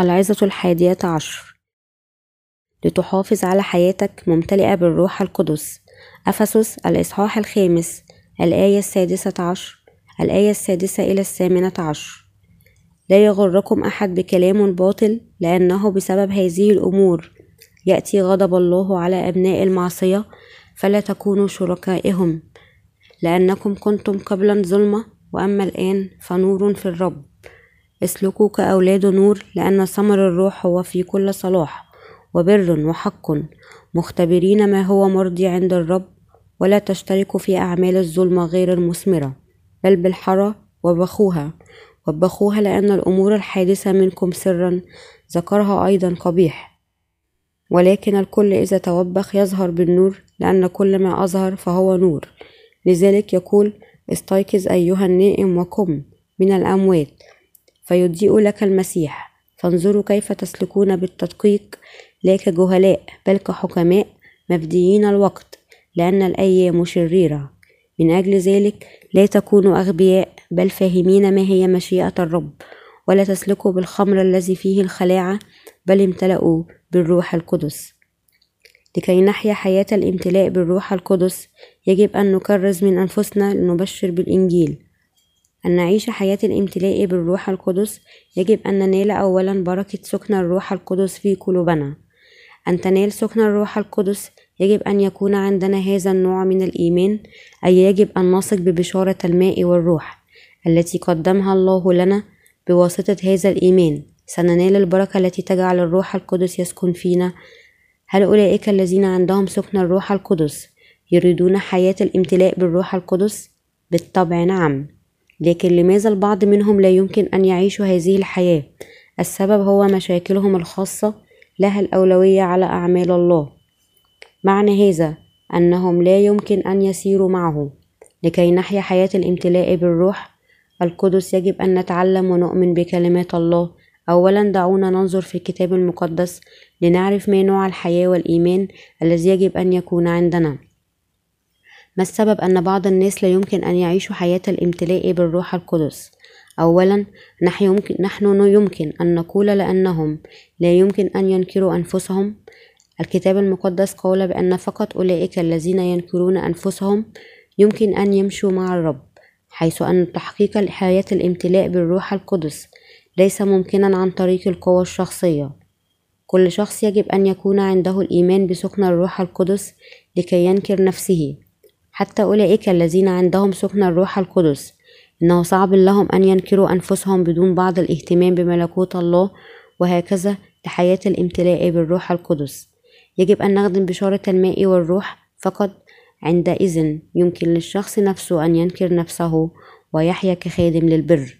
العظة الحادية عشر. لتحافظ على حياتك ممتلئة بالروح القدس. أفسس الإصحاح الخامس الآية السادسة عشر الآية السادسة إلى الثامنة عشر. لا يغركم أحد بكلام باطل لأنه بسبب هذه الأمور. يأتي غضب الله على أبناء المعصية فلا تكونوا شركائهم. لأنكم كنتم قبلا ظلمة وأما الآن فنور في الرب. اسلكوا كأولاد نور لأن ثمر الروح هو في كل صلاح وبر وحق. مختبرين ما هو مرضي عند الرب ولا تشتركوا في أعمال الظلمة غير المثمرة بل بالحرى وبخوها. وبخوها لأن الأمور الحادثة منكم سرا ذكرها أيضا قبيح. ولكن الكل إذا توبخ يظهر بالنور لأن كل ما أظهر فهو نور. لذلك يقول استيقظ أيها النائم وقم من الأموات. فيضيء لك المسيح. فانظروا كيف تسلكون بالتدقيق لا كجهلاء بل كحكماء مفديين الوقت لأن الأيام شريرة. من أجل ذلك لا تكونوا أغبياء بل فاهمين ما هي مشيئة الرب. ولا تسلكوا بالخمر الذي فيه الخلاعة بل امتلأوا بالروح القدس. لكي نحيا حياة الامتلاء بالروح القدس يجب أن نكرز من أنفسنا لنبشر بالإنجيل. أن نعيش حياة الامتلاء بالروح القدس يجب أن ننال أولا بركة سكن الروح القدس في قلوبنا. أن تنال سكن الروح القدس يجب أن يكون عندنا هذا النوع من الإيمان أي يجب أن نثق ببشارة الماء والروح التي قدمها الله لنا بواسطة هذا الإيمان. سننال البركة التي تجعل الروح القدس يسكن فينا. هل أولئك الذين عندهم سكن الروح القدس يريدون حياة الامتلاء بالروح القدس؟ بالطبع نعم. لكن لماذا البعض منهم لا يمكن أن يعيشوا هذه الحياة؟ السبب هو مشاكلهم الخاصة لها الأولوية على أعمال الله. معنى هذا أنهم لا يمكن أن يسيروا معه لكي نحيا حياة الامتلاء بالروح القدس يجب أن نتعلم ونؤمن بكلمات الله. أولا دعونا ننظر في الكتاب المقدس لنعرف ما نوع الحياة والإيمان الذي يجب أن يكون عندنا. ما السبب أن بعض الناس لا يمكن أن يعيشوا حياة الامتلاء بالروح القدس؟ أولا نحن يمكن, أن نقول لأنهم لا يمكن أن ينكروا أنفسهم. الكتاب المقدس قال بأن فقط أولئك الذين ينكرون أنفسهم يمكن أن يمشوا مع الرب حيث أن تحقيق حياة الامتلاء بالروح القدس ليس ممكنا عن طريق القوة الشخصية. كل شخص يجب أن يكون عنده الإيمان بسكن الروح القدس لكي ينكر نفسه. حتى أولئك الذين عندهم سكن الروح القدس. إنه صعب لهم أن ينكروا أنفسهم بدون بعض الاهتمام بملكوت الله وهكذا لحياة الامتلاء بالروح القدس. يجب أن نخدم بشارة الماء والروح فقط عندئذ. يمكن للشخص نفسه أن ينكر نفسه ويحيا كخادم للبر.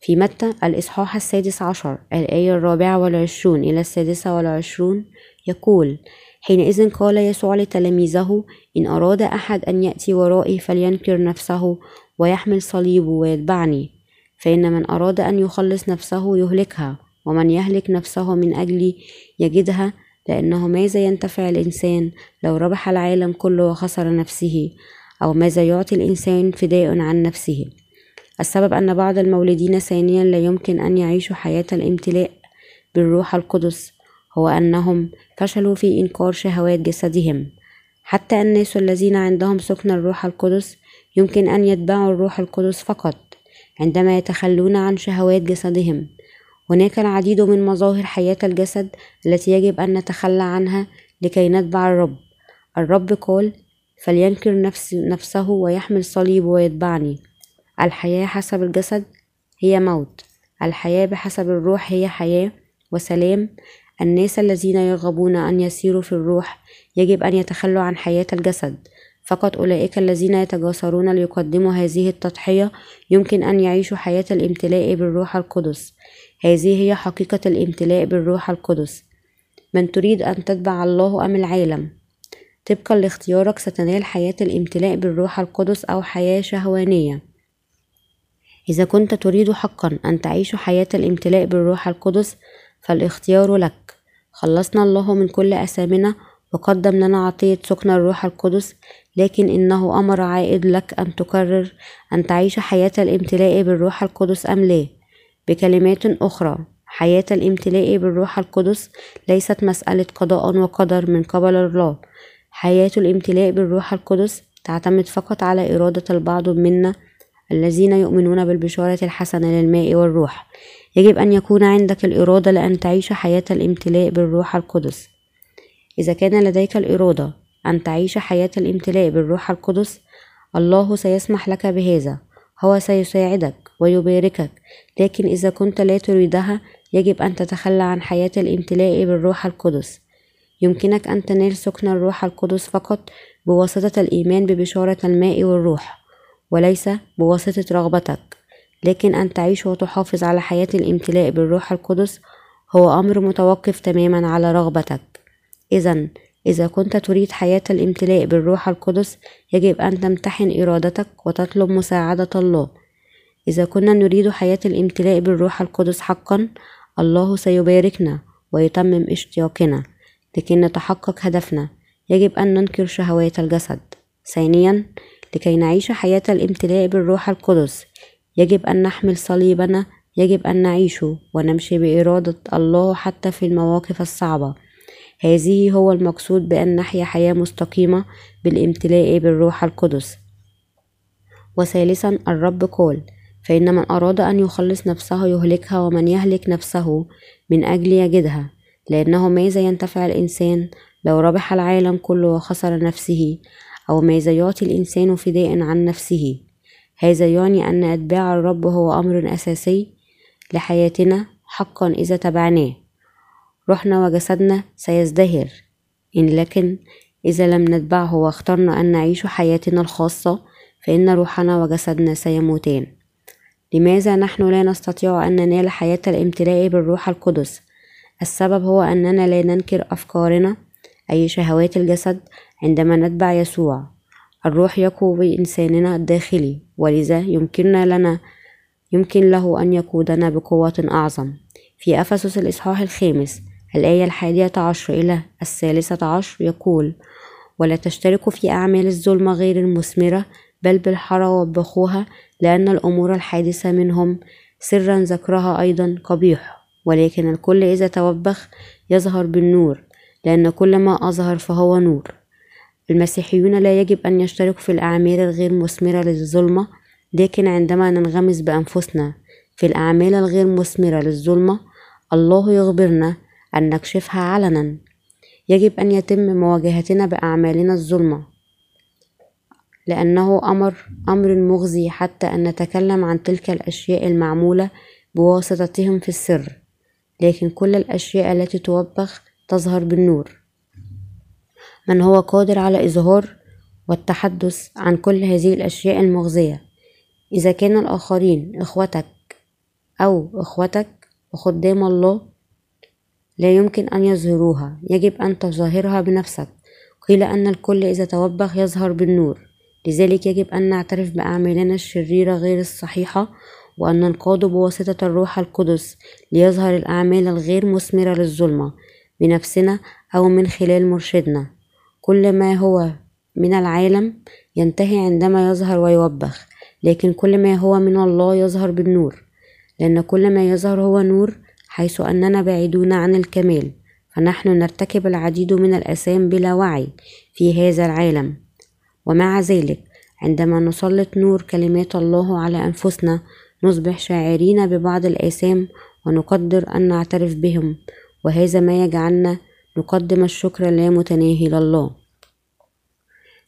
في متى؟ الإصحاح السادس عشر الآية الرابعة والعشرون إلى السادسة والعشرون يقول حينئذ قال يسوع لتلاميذه إن أراد أحد أن يأتي ورائي فلينكر نفسه ويحمل صليبه ويتبعني فإن من أراد أن يخلص نفسه يهلكها ومن يهلك نفسه من أجلي يجدها لأنه ماذا ينتفع الإنسان لو ربح العالم كله وخسر نفسه؟ أو ماذا يعطي الإنسان فداء عن نفسه؟ السبب أن بعض المولودين ثانيا لا يمكن أن يعيشوا حياة الامتلاء بالروح القدس هو أنهم فشلوا في إنكار شهوات جسدهم. حتى الناس الذين عندهم سكن الروح القدس يمكن أن يتبعوا الروح القدس فقط عندما يتخلون عن شهوات جسدهم. هناك العديد من مظاهر حياة الجسد التي يجب أن نتخلى عنها لكي نتبع الرب. الرب قال فلينكر نفس نفسه ويحمل صليبه ويتبعني. الحياة حسب الجسد هي موت. الحياة بحسب الروح هي حياة وسلام. الناس الذين يرغبون أن يسيروا في الروح يجب أن يتخلوا عن حياة الجسد. فقط أولئك الذين يتجاسرون ليقدموا هذه التضحية يمكن أن يعيشوا حياة الامتلاء بالروح القدس. هذه هي حقيقة الامتلاء بالروح القدس. من تريد أن تتبع الله أم العالم؟ طبقا لاختيارك ستنال حياة الامتلاء بالروح القدس أو حياة شهوانية. إذا كنت تريد حقا أن تعيش حياة الامتلاء بالروح القدس فالاختيار لك. خلصنا الله من كل أثامنا وقدم لنا عطية سكن الروح القدس لكن إنه أمر عائد لك أن تقرر أن تعيش حياة الامتلاء بالروح القدس أم لا. بكلمات أخرى حياة الامتلاء بالروح القدس ليست مسألة قضاء وقدر من قبل الله. حياة الامتلاء بالروح القدس تعتمد فقط على إرادة البعض منا الذين يؤمنون بالبشارة الحسنة للماء والروح. يجب أن يكون عندك الإرادة لأن تعيش حياة الامتلاء بالروح القدس. إذا كان لديك الإرادة أن تعيش حياة الامتلاء بالروح القدس الله سيسمح لك بهذا. هو سيساعدك ويباركك. لكن إذا كنت لا تريدها يجب أن تتخلى عن حياة الامتلاء بالروح القدس. يمكنك أن تنال سكن الروح القدس فقط بواسطة الإيمان ببشارة الماء والروح وليس بواسطة رغبتك. لكن أن تعيش وتحافظ على حياة الامتلاء بالروح القدس هو أمر متوقف تماما على رغبتك. إذا إذا كنت تريد حياة الامتلاء بالروح القدس يجب أن تمتحن إرادتك وتطلب مساعدة الله. إذا كنا نريد حياة الامتلاء بالروح القدس حقا الله سيباركنا ويتمم اشتياقنا. لكي نتحقق هدفنا يجب أن ننكر شهوات الجسد. ثانيا لكي نعيش حياة الامتلاء بالروح القدس يجب أن نحمل صليبنا يجب أن نعيش ونمشي بإرادة الله حتى في المواقف الصعبة. هذه هو المقصود بأن نحيا حياة مستقيمة بالامتلاء بالروح القدس. وثالثا الرب قال فإن من أراد أن يخلص نفسه يهلكها ومن يهلك نفسه من أجل يجدها لأنه ماذا ينتفع الإنسان لو ربح العالم كله وخسر نفسه؟ أو ماذا يعطي الإنسان فداء عن نفسه؟ هذا يعني أن إتباع الرب هو أمر أساسي لحياتنا حقا إذا تبعناه. روحنا وجسدنا سيزدهر. إن لكن إذا لم نتبعه واخترنا أن نعيش حياتنا الخاصة فإن روحنا وجسدنا سيموتان. لماذا نحن لا نستطيع أن ننال حياة الامتلاء بالروح القدس؟ السبب هو أننا لا ننكر أفكارنا أي شهوات الجسد عندما نتبع يسوع. الروح يقوى بإنساننا الداخلي ولذا يمكننا لنا يمكن له أن يقودنا بقوة أعظم. في أفسس الإصحاح الخامس الآية الحادية عشر إلى الثالثة عشر يقول ولا تشتركوا في أعمال الظلمة غير المثمرة بل بالحرى وبخوها لأن الأمور الحادثة منهم سرا ذكرها أيضا قبيح. ولكن الكل إذا توبخ يظهر بالنور لأن كل ما أظهر فهو نور. المسيحيون لا يجب أن يشتركوا في الأعمال الغير مثمرة للظلمة لكن عندما ننغمس بأنفسنا في الأعمال الغير مثمرة للظلمة الله يخبرنا أن نكشفها علنا. يجب أن يتم مواجهتنا بأعمالنا الظلمة لأنه أمر أمر مغزي حتى أن نتكلم عن تلك الأشياء المعمولة بواسطتهم في السر لكن كل الأشياء التي توبخ تظهر بالنور. من هو قادر على إظهار والتحدث عن كل هذه الأشياء المغزية إذا كان الآخرين إخوتك أو إخوتك وخدام الله لا يمكن أن يظهروها يجب أن تظاهرها بنفسك. قيل أن الكل إذا توبخ يظهر بالنور. لذلك يجب أن نعترف بأعمالنا الشريرة غير الصحيحة وأن ننقاد بواسطة الروح القدس ليظهر الأعمال الغير مثمرة للظلمة بنفسنا أو من خلال مرشدنا. كل ما هو من العالم ينتهي عندما يظهر ويوبخ لكن كل ما هو من الله يظهر بالنور لأن كل ما يظهر هو نور حيث أننا بعيدون عن الكمال فنحن نرتكب العديد من الآثام بلا وعي في هذا العالم. ومع ذلك عندما نسلط نور كلمات الله على أنفسنا نصبح شاعرين ببعض الآثام ونقدر أن نعترف بهم وهذا ما يجعلنا نقدم الشكر اللامتناهي لله.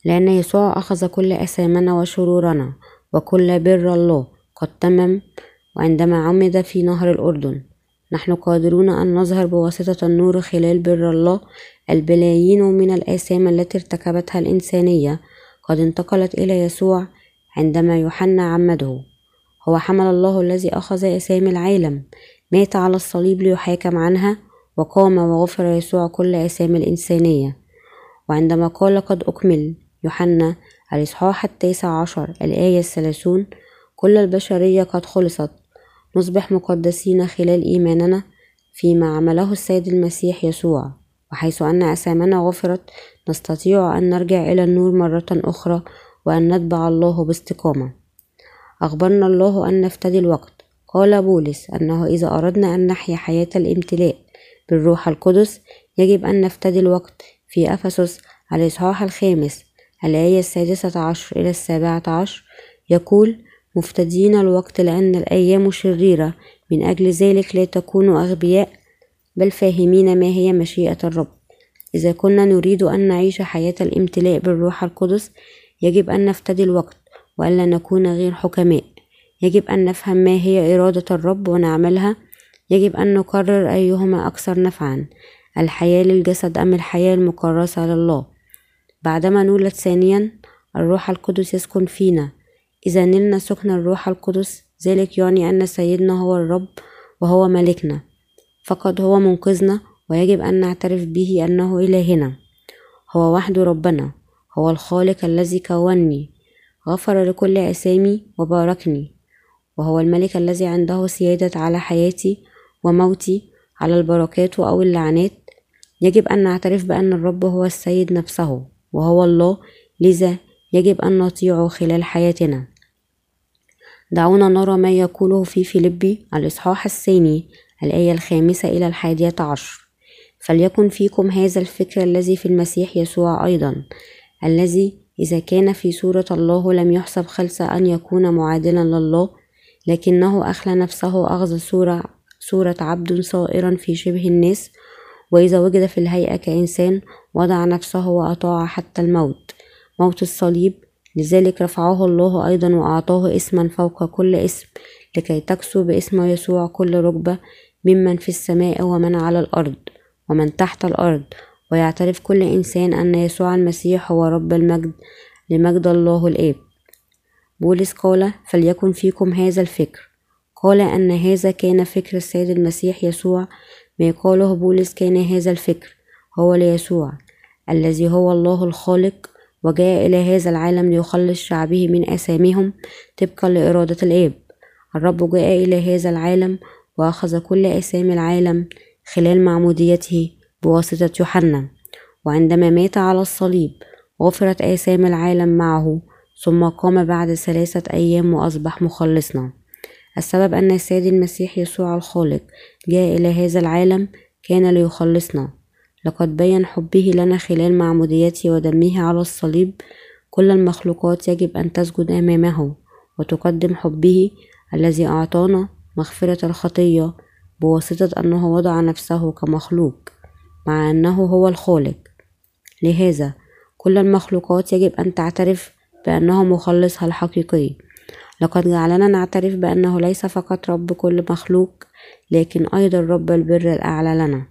لأن يسوع أخذ كل أثامنا وشرورنا وكل بر الله قد تمم وعندما عمد في نهر الأردن. نحن قادرون أن نظهر بواسطة النور خلال بر الله البلايين من الآثام التي ارتكبتها الإنسانية. قد انتقلت إلى يسوع عندما يوحنا عمده. هو حمل الله الذي أخذ أسام العالم. مات على الصليب ليحاكم عنها. وقام وغفر يسوع كل أسام الإنسانية. وعندما قال قد أكمل يوحنا الإصحاح التاسع عشر الآية الثلاثون كل البشرية قد خلصت نصبح مقدسين خلال إيماننا فيما عمله السيد المسيح يسوع. وحيث أن أسامنا غفرت نستطيع أن نرجع إلى النور مرة أخرى وأن نتبع الله باستقامة. أخبرنا الله أن نفتدي الوقت. قال بولس أنه إذا أردنا أن نحيا حياة الامتلاء بالروح القدس يجب أن نفتدي الوقت في أفسس الإصحاح الخامس الآية السادسة عشر إلى السابعة عشر يقول مفتدين الوقت لأن الأيام شريرة من أجل ذلك لا تكونوا أغبياء بل فاهمين ما هي مشيئة الرب. إذا كنا نريد أن نعيش حياة الامتلاء بالروح القدس يجب أن نفتدي الوقت وألا نكون غير حكماء. يجب أن نفهم ما هي إرادة الرب ونعملها يجب أن نقرر أيهما أكثر نفعا الحياة للجسد أم الحياة المكرسة لله. بعدما نولد ثانيا الروح القدس يسكن فينا. إذا نلنا سكن الروح القدس ذلك يعني أن سيدنا هو الرب وهو ملكنا. فقد هو منقذنا ويجب أن نعترف به أنه إلهنا. هو وحده ربنا هو الخالق الذي كونني. غفر لكل أسامي وباركني. وهو الملك الذي عنده سيادة على حياتي وموتي على البركات أو اللعنات يجب أن نعترف بأن الرب هو السيد نفسه وهو الله لذا يجب أن نطيعه خلال حياتنا. دعونا نرى ما يقوله في فيلبي الإصحاح الثاني الآية الخامسة إلى الحادية عشر. فليكن فيكم هذا الفكر الذي في المسيح يسوع أيضا الذي إذا كان في صورة الله لم يحسب خلص أن يكون معادلا لله لكنه أخلى نفسه أخذ صورة, صورة عبد صائرا في شبه الناس وإذا وجد في الهيئة كإنسان وضع نفسه وأطاع حتى الموت. موت الصليب لذلك رفعه الله أيضا وأعطاه اسما فوق كل اسم لكي تكسو باسم يسوع كل ركبة ممن في السماء ومن على الأرض ومن تحت الأرض. ويعترف كل إنسان أن يسوع المسيح هو رب المجد لمجد الله الآب. بولس قال فليكن فيكم هذا الفكر. قال أن هذا كان فكر السيد المسيح يسوع ما قاله بولس كان هذا الفكر هو ليسوع الذي هو الله الخالق وجاء إلى هذا العالم ليخلص شعبه من آثامهم طبقا لإرادة الآب. الرب جاء إلى هذا العالم وأخذ كل آثام العالم خلال معموديته بواسطة يوحنا. وعندما مات على الصليب غفرت آثام العالم معه ثم قام بعد ثلاثة أيام وأصبح مخلصنا. السبب أن السيد المسيح يسوع الخالق جاء إلى هذا العالم كان ليخلصنا. لقد بين حبه لنا خلال معموديته ودمه على الصليب. كل المخلوقات يجب أن تسجد أمامه وتقدم حبه الذي أعطانا مغفرة الخطية بواسطة أنه وضع نفسه كمخلوق مع أنه هو الخالق. لهذا كل المخلوقات يجب أن تعترف بأنه مخلصها الحقيقي. لقد جعلنا نعترف بأنه ليس فقط رب كل مخلوق لكن أيضا رب البر الأعلى لنا.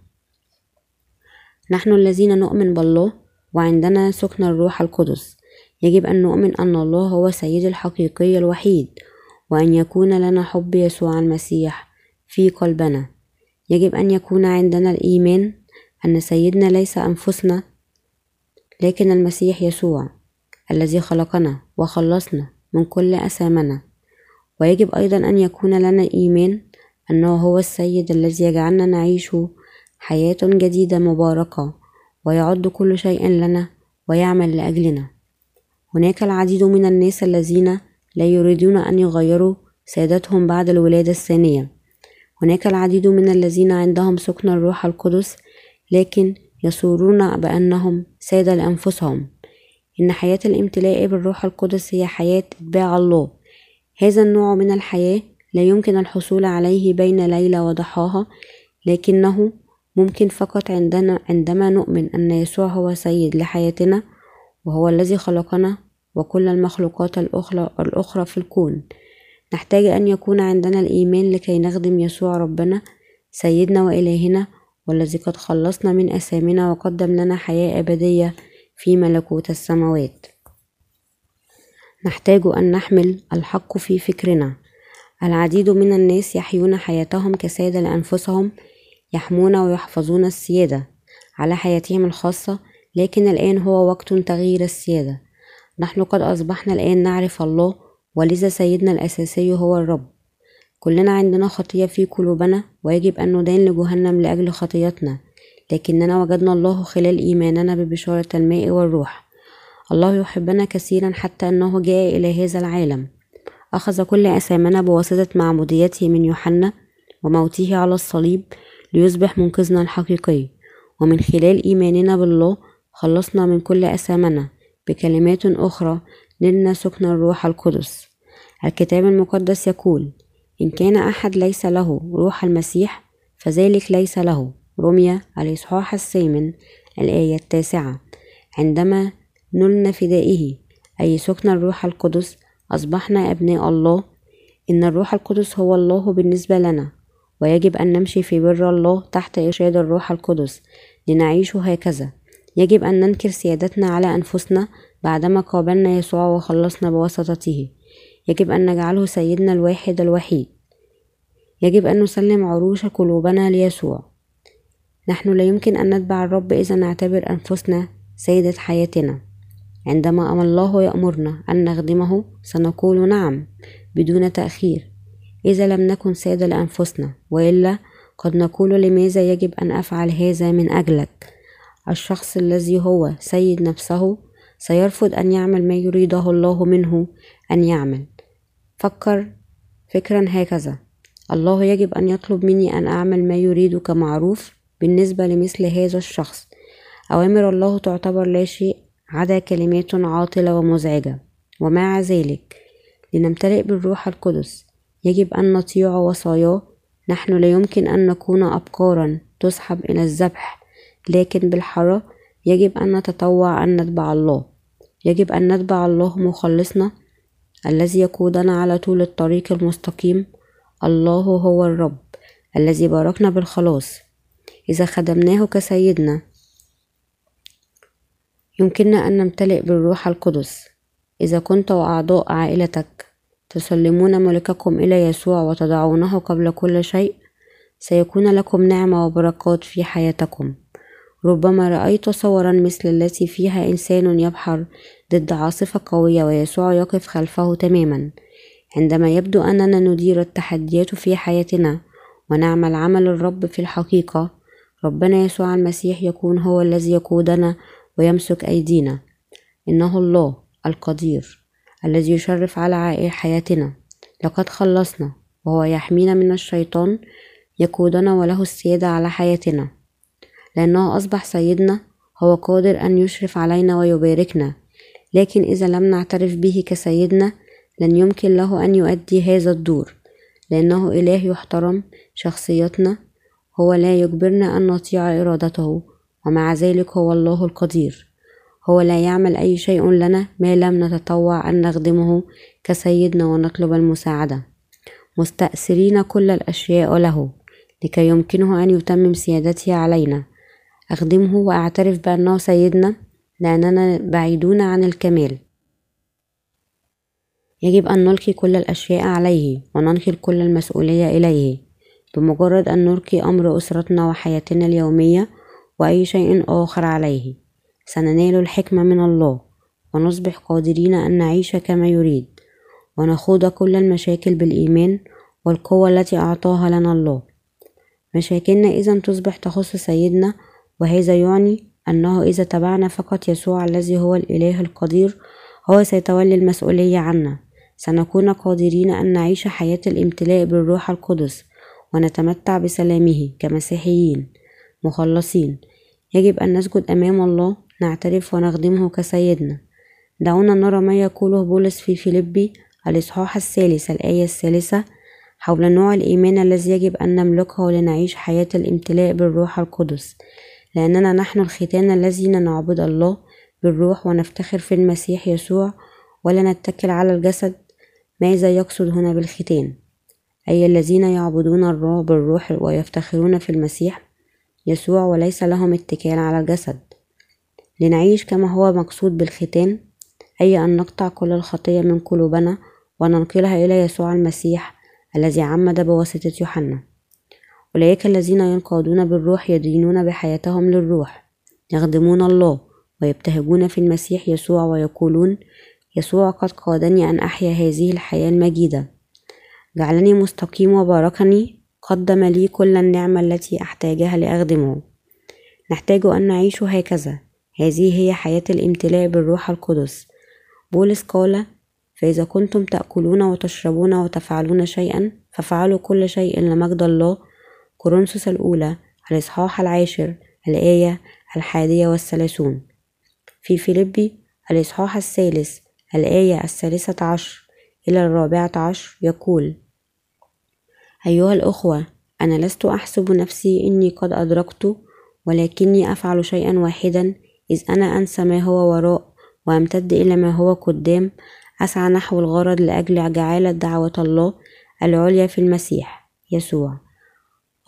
نحن الذين نؤمن بالله وعندنا سكن الروح القدس. يجب أن نؤمن أن الله هو سيد الحقيقي الوحيد وأن يكون لنا حب يسوع المسيح في قلبنا. يجب أن يكون عندنا الإيمان أن سيدنا ليس أنفسنا لكن المسيح يسوع الذي خلقنا وخلصنا. من كل أثامنا. ويجب أيضا أن يكون لنا إيمان أنه هو السيد الذي يجعلنا نعيش حياة جديدة مباركة ويعد كل شيء لنا ويعمل لأجلنا. هناك العديد من الناس الذين لا يريدون أن يغيروا سادتهم بعد الولادة الثانية. هناك العديد من الذين عندهم سكن الروح القدس لكن يصورون بأنهم سادة لأنفسهم إن حياة الامتلاء بالروح القدس هي حياة إتباع الله هذا النوع من الحياة لا يمكن الحصول عليه بين ليلة وضحاها لكنه ممكن فقط عندنا عندما نؤمن أن يسوع هو سيد لحياتنا وهو الذي خلقنا وكل المخلوقات الأخرى, الأخرى في الكون. نحتاج أن يكون عندنا الإيمان لكي نخدم يسوع ربنا سيدنا وإلهنا والذي قد خلصنا من أثامنا وقدم لنا حياة أبدية. في ملكوت السماوات. نحتاج أن نحمل الحق في فكرنا. العديد من الناس يحيون حياتهم كسادة لأنفسهم يحمون ويحفظون السيادة على حياتهم الخاصة لكن الآن هو وقت تغيير السيادة. نحن قد أصبحنا الآن نعرف الله ولذا سيدنا الأساسي هو الرب. كلنا عندنا خطية في قلوبنا ويجب أن ندان لجهنم لأجل خطيتنا. لكننا وجدنا الله خلال إيماننا ببشارة الماء والروح. الله يحبنا كثيرا حتى أنه جاء إلى هذا العالم. أخذ كل أثامنا بواسطة معموديته من يوحنا وموته على الصليب ليصبح منقذنا الحقيقي. ومن خلال إيماننا بالله خلصنا من كل أثامنا بكلمات أخرى نلنا سكن الروح القدس. الكتاب المقدس يقول إن كان أحد ليس له روح المسيح فذلك ليس له. رمية الإصحاح الثامن الآية التاسعة. عندما نلنا فدائه أي سكن الروح القدس أصبحنا أبناء الله. إن الروح القدس هو الله بالنسبة لنا ويجب أن نمشي في بر الله تحت إرشاد الروح القدس لنعيش هكذا. يجب أن ننكر سيادتنا على أنفسنا بعدما قابلنا يسوع وخلصنا بواسطته. يجب أن نجعله سيدنا الواحد الوحيد. يجب أن نسلم عروش قلوبنا ليسوع. نحن لا يمكن أن نتبع الرب إذا نعتبر أنفسنا سيدة حياتنا. عندما الله يأمرنا أن نخدمه سنقول نعم بدون تأخير. إذا لم نكن سادة لأنفسنا وإلا قد نقول لماذا يجب أن أفعل هذا من أجلك؟ الشخص الذي هو سيد نفسه سيرفض أن يعمل ما يريده الله منه أن يعمل. فكر فكرا هكذا. الله يجب أن يطلب مني أن أعمل ما يريد كمعروف بالنسبة لمثل هذا الشخص. أوامر الله تعتبر لا شيء عدا كلمات عاطلة ومزعجة. ومع ذلك لنمتلئ بالروح القدس يجب أن نطيع وصاياه. نحن لا يمكن أن نكون أبقارا تسحب إلى الذبح لكن بالحرى يجب أن نتطوع أن نتبع الله. يجب أن نتبع الله مخلصنا الذي يقودنا على طول الطريق المستقيم. الله هو الرب الذي باركنا بالخلاص. إذا خدمناه كسيدنا. يمكننا أن نمتلئ بالروح القدس. إذا كنت وأعضاء عائلتك تسلمون ملككم إلى يسوع وتضعونه قبل كل شيء سيكون لكم نعمة وبركات في حياتكم. ربما رأيت صورا مثل التي فيها إنسان يبحر ضد عاصفة قوية ويسوع يقف خلفه تماما. عندما يبدو أننا ندير التحديات في حياتنا ونعمل عمل الرب في الحقيقة ربنا يسوع المسيح يكون هو الذي يقودنا ويمسك أيدينا. إنه الله القدير الذي يشرف على حياتنا. لقد خلصنا وهو يحمينا من الشيطان يقودنا وله السيادة على حياتنا. لأنه أصبح سيدنا هو قادر أن يشرف علينا ويباركنا. لكن إذا لم نعترف به كسيدنا لن يمكن له أن يؤدي هذا الدور. لأنه إله يحترم شخصيتنا هو لا يجبرنا أن نطيع إرادته ومع ذلك هو الله القدير. هو لا يعمل أي شيء لنا ما لم نتطوع أن نخدمه كسيدنا ونطلب المساعدة. مستأثرين كل الأشياء له لكي يمكنه أن يتمم سيادته علينا. أخدمه وأعترف بأنه سيدنا لأننا بعيدون عن الكمال. يجب أن نلقي كل الأشياء عليه وننقل كل المسؤولية إليه. بمجرد أن نلقي أمر أسرتنا وحياتنا اليومية وأي شيء آخر عليه سننال الحكمة من الله ونصبح قادرين أن نعيش كما يريد ونخوض كل المشاكل بالإيمان والقوة التي أعطاها لنا الله. مشاكلنا إذا تصبح تخص سيدنا وهذا يعني أنه إذا تبعنا فقط يسوع الذي هو الإله القدير هو سيتولي المسؤولية عنا. سنكون قادرين أن نعيش حياة الامتلاء بالروح القدس ونتمتع بسلامه كمسيحيين مخلصين. يجب أن نسجد أمام الله نعترف ونخدمه كسيدنا. دعونا نرى ما يقوله بولس في فيلبي الإصحاح الثالث الآية الثالثة حول نوع الإيمان الذي يجب أن نملكه لنعيش حياة الامتلاء بالروح القدس. لأننا نحن الختان الذين نعبد الله بالروح ونفتخر في المسيح يسوع ولا نتكل على الجسد. ماذا يقصد هنا بالختان؟ أي الذين يعبدون الله بالروح ويفتخرون في المسيح يسوع وليس لهم اتكال على الجسد. لنعيش كما هو مقصود بالختان أي أن نقطع كل الخطية من قلوبنا وننقلها إلى يسوع المسيح الذي عمد بواسطة يوحنا. أولئك الذين ينقادون بالروح يدينون بحياتهم للروح يخدمون الله ويبتهجون في المسيح يسوع ويقولون يسوع قد قادني أن أحيا هذه الحياة المجيدة. جعلني مستقيم وباركني قدم لي كل النعمة التي أحتاجها لأخدمه. نحتاج أن نعيش هكذا. هذه هي حياة الامتلاء بالروح القدس. بولس قال فإذا كنتم تأكلون وتشربون وتفعلون شيئا ففعلوا كل شيء لمجد الله. كورنثوس الأولى الإصحاح العاشر الآية الحادية والثلاثون. في فيلبي الإصحاح الثالث الآية الثالثة عشر إلى الرابعة عشر يقول أيها الأخوة أنا لست أحسب نفسي إني قد أدركت ولكني أفعل شيئا واحدا إذ أنا أنسى ما هو وراء وأمتد إلى ما هو قدام أسعى نحو الغرض لأجل جعالة دعوة الله العليا في المسيح يسوع.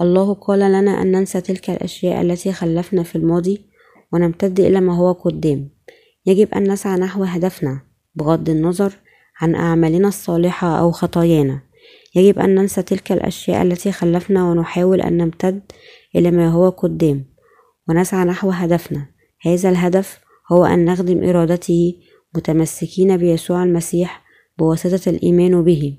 الله قال لنا أن ننسى تلك الأشياء التي خلفنا في الماضي ونمتد إلى ما هو قدام. يجب أن نسعى نحو هدفنا بغض النظر عن أعمالنا الصالحة أو خطايانا. يجب أن ننسى تلك الأشياء التي خلفنا ونحاول أن نمتد إلى ما هو قدام ونسعى نحو هدفنا. هذا الهدف هو أن نخدم إرادته متمسكين بيسوع المسيح بواسطة الإيمان به.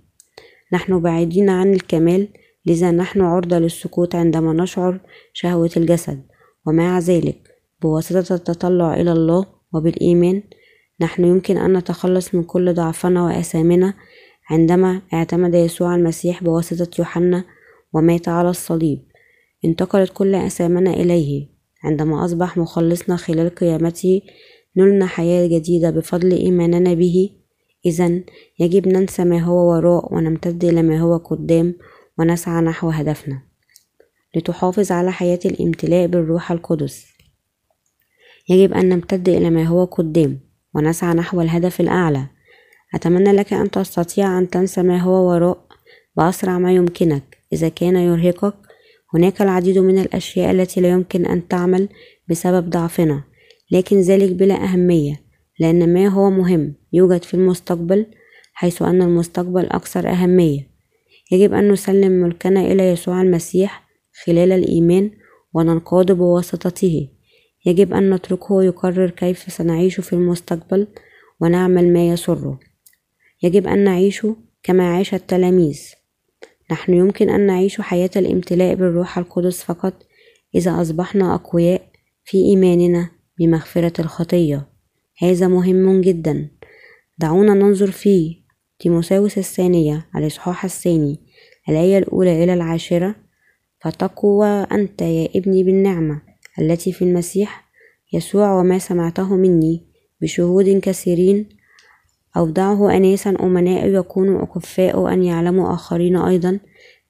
نحن بعيدين عن الكمال لذا نحن عرضة للسقوط عندما نشعر شهوة الجسد. ومع ذلك بواسطة التطلع إلى الله وبالإيمان نحن يمكن أن نتخلص من كل ضعفنا وأثامنا عندما اعتمد يسوع المسيح بواسطة يوحنا ومات على الصليب انتقلت كل أثامنا إليه. عندما أصبح مخلصنا خلال قيامته نلنا حياة جديدة بفضل إيماننا به. إذا يجب ننسى ما هو وراء ونمتد إلى ما هو قدام ونسعى نحو هدفنا. لتحافظ على حياة الامتلاء بالروح القدس يجب أن نمتد إلى ما هو قدام ونسعى نحو الهدف الأعلى. أتمنى لك أن تستطيع أن تنسى ما هو وراء بأسرع ما يمكنك. إذا كان يرهقك هناك العديد من الأشياء التي لا يمكن أن تعمل بسبب ضعفنا. لكن ذلك بلا أهمية لأن ما هو مهم يوجد في المستقبل حيث أن المستقبل أكثر أهمية. يجب أن نسلم ملكنا إلى يسوع المسيح خلال الإيمان وننقاد بواسطته. يجب أن نتركه يقرر كيف سنعيش في المستقبل ونعمل ما يسره. يجب أن نعيش كما عاش التلاميذ. نحن يمكن أن نعيش حياة الامتلاء بالروح القدس فقط إذا أصبحنا أقوياء في إيماننا بمغفرة الخطية. هذا مهم جدا. دعونا ننظر في تيموساوس الثانية الإصحاح الثاني الآية الأولى إلى العاشرة فتقوى أنت يا ابني بالنعمة التي في المسيح يسوع وما سمعته مني بشهود كثيرين أودعه أناسا أمناء يكونوا أكفاء أن يعلموا آخرين أيضا.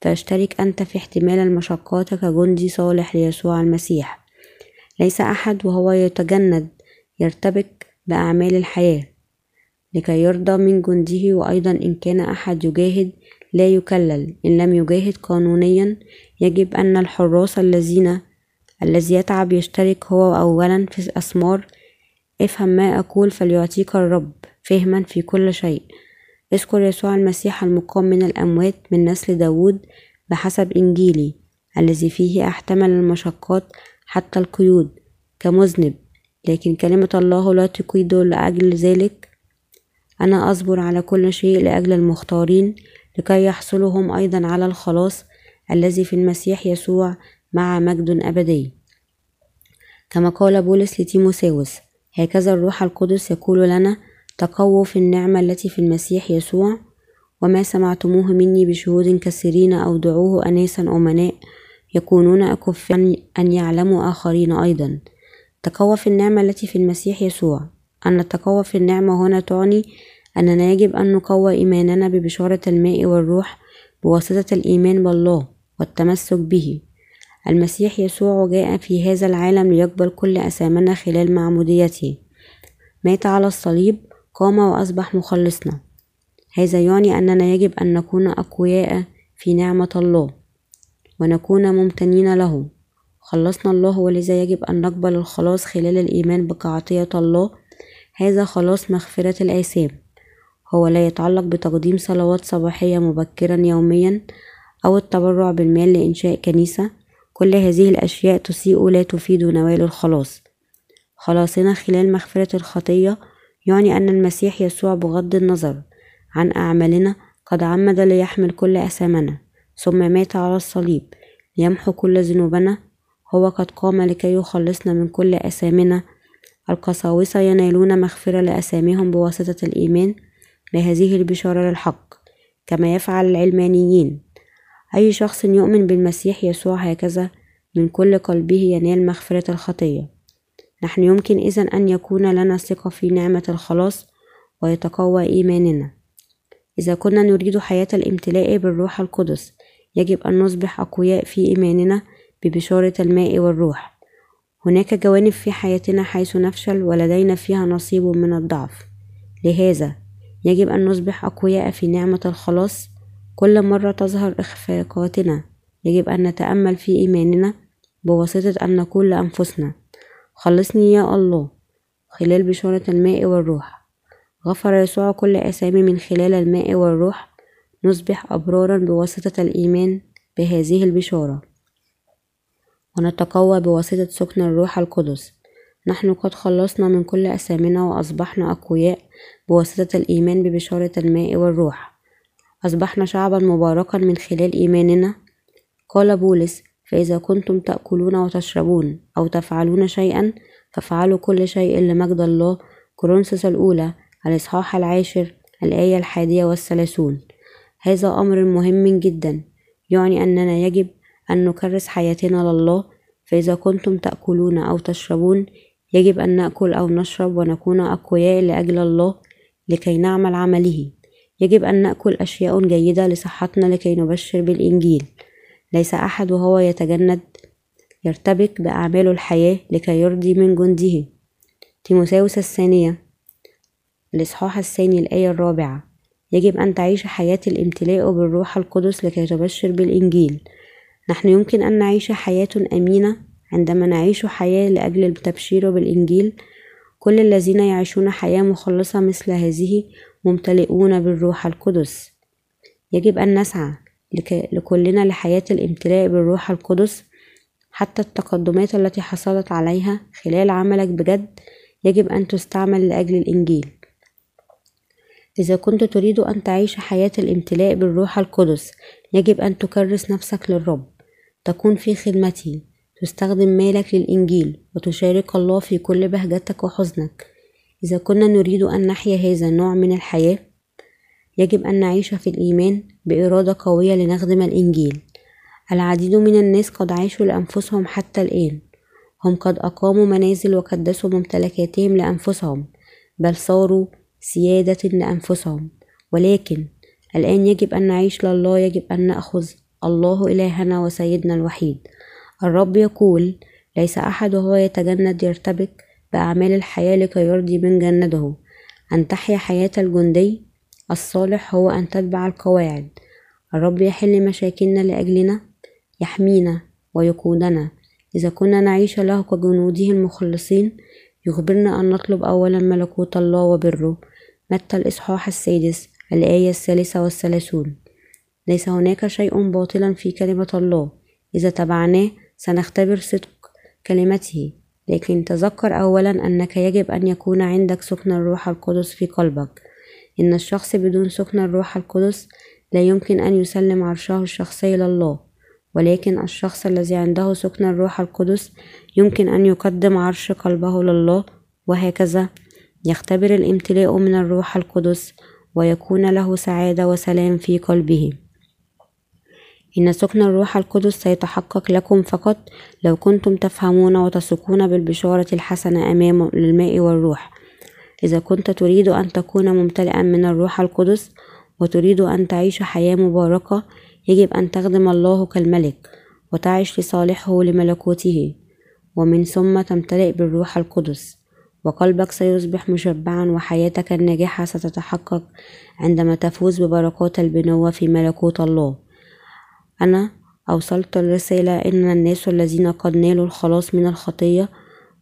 فاشترك أنت في احتمال المشقات كجندي صالح ليسوع المسيح. ليس أحد وهو يتجند يرتبك بأعمال الحياة. لكي يرضى من جنده وأيضا إن كان أحد يجاهد لا يكلل. إن لم يجاهد قانونيا يجب أن الحراس الذين الذي يتعب يشترك هو أولا في الأثمار افهم ما أقول فليعطيك الرب فهما في كل شيء. اذكر يسوع المسيح المقام من الأموات من نسل داود بحسب إنجيلي الذي فيه أحتمل المشقات حتى القيود كمذنب. لكن كلمة الله لا تقيد لأجل ذلك. أنا أصبر على كل شيء لأجل المختارين لكي يحصلوا هم أيضا على الخلاص الذي في المسيح يسوع مع مجد أبدي. كما قال بولس لتيموساوس هكذا الروح القدس يقول لنا تقووا في النعمة التي في المسيح يسوع وما سمعتموه مني بشهود كثيرين أودعوه أناسا أمناء يكونون أكفاء أن يعلموا آخرين أيضا. تقوى في النعمة التي في المسيح يسوع. أن التقوى في النعمة هنا تعني أننا يجب أن نقوى إيماننا ببشارة الماء والروح بواسطة الإيمان بالله والتمسك به. المسيح يسوع جاء في هذا العالم ليقبل كل أثامنا خلال معموديته. مات على الصليب قام وأصبح مخلصنا. هذا يعني أننا يجب أن نكون أقوياء في نعمة الله ونكون ممتنين له. خلصنا الله ولذا يجب أن نقبل الخلاص خلال الإيمان بكعطية الله. هذا خلاص مغفرة الآثام. هو لا يتعلق بتقديم صلوات صباحية مبكرا يوميا أو التبرع بالمال لإنشاء كنيسة. كل هذه الأشياء تسيء لا تفيد نوال الخلاص. خلاصنا خلال مغفرة الخطية يعني أن المسيح يسوع بغض النظر عن أعمالنا قد عمد ليحمل كل أثامنا ثم مات على الصليب ليمحو كل ذنوبنا. هو قد قام لكي يخلصنا من كل أثامنا. القساوسة ينالون مغفرة لأثامهم بواسطة الإيمان بهذه البشارة للحق كما يفعل العلمانيين. أي شخص يؤمن بالمسيح يسوع هكذا من كل قلبه ينال مغفرة الخطية. نحن يمكن إذن أن يكون لنا ثقة في نعمة الخلاص ويتقوى إيماننا. إذا كنا نريد حياة الامتلاء بالروح القدس يجب أن نصبح أقوياء في إيماننا ببشارة الماء والروح. هناك جوانب في حياتنا حيث نفشل ولدينا فيها نصيب من الضعف. لهذا يجب أن نصبح أقوياء في نعمة الخلاص كل مرة تظهر إخفاقاتنا يجب أن نتأمل في إيماننا بواسطة أن نقول لأنفسنا خلصني يا الله خلال بشارة الماء والروح. غفر يسوع كل أسامي من خلال الماء والروح. نصبح أبرارا بواسطة الإيمان بهذه البشارة. ونتقوى بواسطة سكن الروح القدس. نحن قد خلصنا من كل أسامنا وأصبحنا أقوياء بواسطة الإيمان ببشارة الماء والروح. أصبحنا شعبا مباركا من خلال إيماننا. قال بولس فإذا كنتم تأكلون وتشربون أو تفعلون شيئا فافعلوا كل شيء لمجد الله. كورنثوس الأولى الإصحاح العاشر الآية الحادية والثلاثون. هذا أمر مهم جدا يعني أننا يجب أن نكرس حياتنا لله. فإذا كنتم تأكلون أو تشربون يجب أن نأكل أو نشرب ونكون أقوياء لأجل الله لكي نعمل عمله. يجب أن نأكل أشياء جيدة لصحتنا لكي نبشر بالإنجيل. ليس أحد وهو يتجند يرتبك بأعمال الحياة لكي يرضي من جنده. تيموساوس الثانية الإصحاح الثاني الآية الرابعة. يجب أن تعيش حياة الامتلاء بالروح القدس لكي تبشر بالإنجيل. نحن يمكن أن نعيش حياة أمينة عندما نعيش حياة لأجل التبشير بالإنجيل. كل الذين يعيشون حياة مخلصة مثل هذه ممتلئون بالروح القدس. يجب أن نسعى لكلنا لحياة الامتلاء بالروح القدس. حتى التقدمات التي حصلت عليها خلال عملك بجد يجب أن تستعمل لأجل الإنجيل. إذا كنت تريد أن تعيش حياة الامتلاء بالروح القدس يجب أن تكرس نفسك للرب. تكون في خدمته تستخدم مالك للإنجيل وتشارك الله في كل بهجتك وحزنك. إذا كنا نريد أن نحيا هذا النوع من الحياة يجب أن نعيش في الإيمان بإرادة قوية لنخدم الإنجيل. العديد من الناس قد عاشوا لأنفسهم حتى الآن. هم قد أقاموا منازل وكدسوا ممتلكاتهم لأنفسهم بل صاروا سيادة لأنفسهم. ولكن الآن يجب أن نعيش لله يجب أن نأخذ الله إلهنا وسيدنا الوحيد. الرب يقول ليس أحد وهو يتجند يرتبك بأعمال الحياة لكي يرضي من جنده. أن تحيا حياة الجندي الصالح هو أن تتبع القواعد. الرب يحل مشاكلنا لأجلنا يحمينا ويقودنا. إذا كنا نعيش له كجنوده المخلصين يخبرنا أن نطلب أولا ملكوت الله وبره. متى الإصحاح السادس الآية الثالثة والثلاثون. ليس هناك شيء باطلا في كلمة الله. إذا تبعناه سنختبر صدق كلمته. لكن تذكر أولا أنك يجب أن يكون عندك سكن الروح القدس في قلبك. إن الشخص بدون سكن الروح القدس لا يمكن أن يسلم عرشه الشخصي لله ولكن الشخص الذي عنده سكن الروح القدس يمكن أن يقدم عرش قلبه لله وهكذا يختبر الامتلاء من الروح القدس ويكون له سعادة وسلام في قلبه. إن سكن الروح القدس سيتحقق لكم فقط لو كنتم تفهمون وتثقون بالبشارة الحسنة أمام الماء والروح. إذا كنت تريد أن تكون ممتلئا من الروح القدس وتريد أن تعيش حياة مباركة يجب أن تخدم الله كالملك وتعيش لصالحه لملكوته. ومن ثم تمتلئ بالروح القدس. وقلبك سيصبح مشبعا وحياتك الناجحة ستتحقق عندما تفوز ببركات البنوة في ملكوت الله. أنا أوصلت الرسالة إن الناس الذين قد نالوا الخلاص من الخطية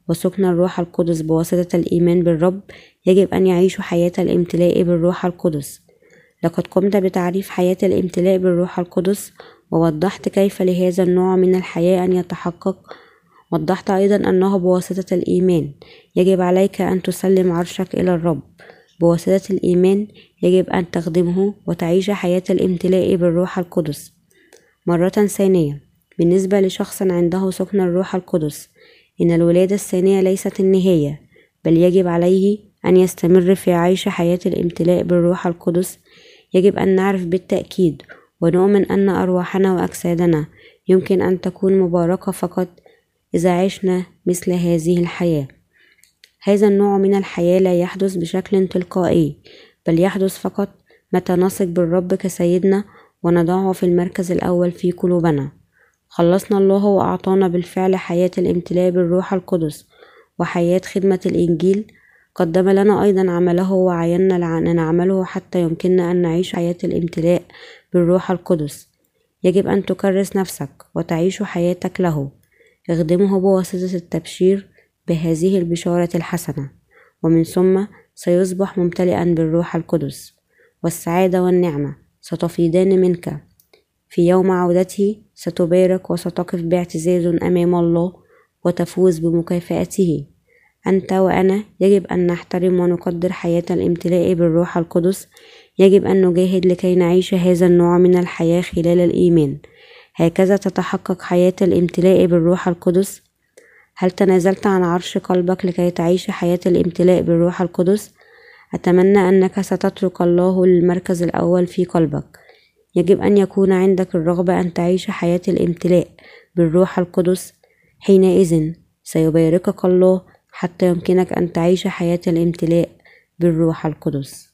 وسكن الروح القدس بواسطة الإيمان بالرب يجب أن يعيشوا حياة الامتلاء بالروح القدس. لقد قمت بتعريف حياة الامتلاء بالروح القدس ووضحت كيف لهذا النوع من الحياة أن يتحقق. وضحت أيضا أنه بواسطة الإيمان. يجب عليك أن تسلم عرشك إلى الرب. بواسطة الإيمان يجب أن تخدمه وتعيش حياة الامتلاء بالروح القدس. مرة ثانية. بالنسبة لشخص عنده سكن الروح القدس إن الولادة الثانية ليست النهاية بل يجب عليه أن يستمر في عيش حياة الامتلاء بالروح القدس. يجب أن نعرف بالتأكيد ونؤمن أن أرواحنا وأجسادنا يمكن أن تكون مباركة فقط إذا عشنا مثل هذه الحياة. هذا النوع من الحياة لا يحدث بشكل تلقائي بل يحدث فقط متى نثق بالرب كسيدنا ونضعه في المركز الأول في قلوبنا. خلصنا الله وأعطانا بالفعل حياة الامتلاء بالروح القدس وحياة خدمة الإنجيل. قدم لنا أيضا عمله وعينا أن نعمله حتى يمكننا أن نعيش حياة الامتلاء بالروح القدس. يجب أن تكرس نفسك وتعيش حياتك له. اخدمه بواسطة التبشير بهذه البشارة الحسنة. ومن ثم سيصبح ممتلئا بالروح القدس. والسعادة والنعمة. ستفيضان منك. في يوم عودته ستبارك وستقف باعتزاز أمام الله وتفوز بمكافأته. أنت وأنا يجب أن نحترم ونقدر حياة الامتلاء بالروح القدس. يجب أن نجاهد لكي نعيش هذا النوع من الحياة خلال الإيمان. هكذا تتحقق حياة الامتلاء بالروح القدس. هل تنازلت عن عرش قلبك لكي تعيش حياة الامتلاء بالروح القدس؟ أتمنى أنك ستترك الله المركز الأول في قلبك. يجب أن يكون عندك الرغبة أن تعيش حياة الامتلاء بالروح القدس. حينئذ سيباركك الله حتى يمكنك أن تعيش حياة الامتلاء بالروح القدس.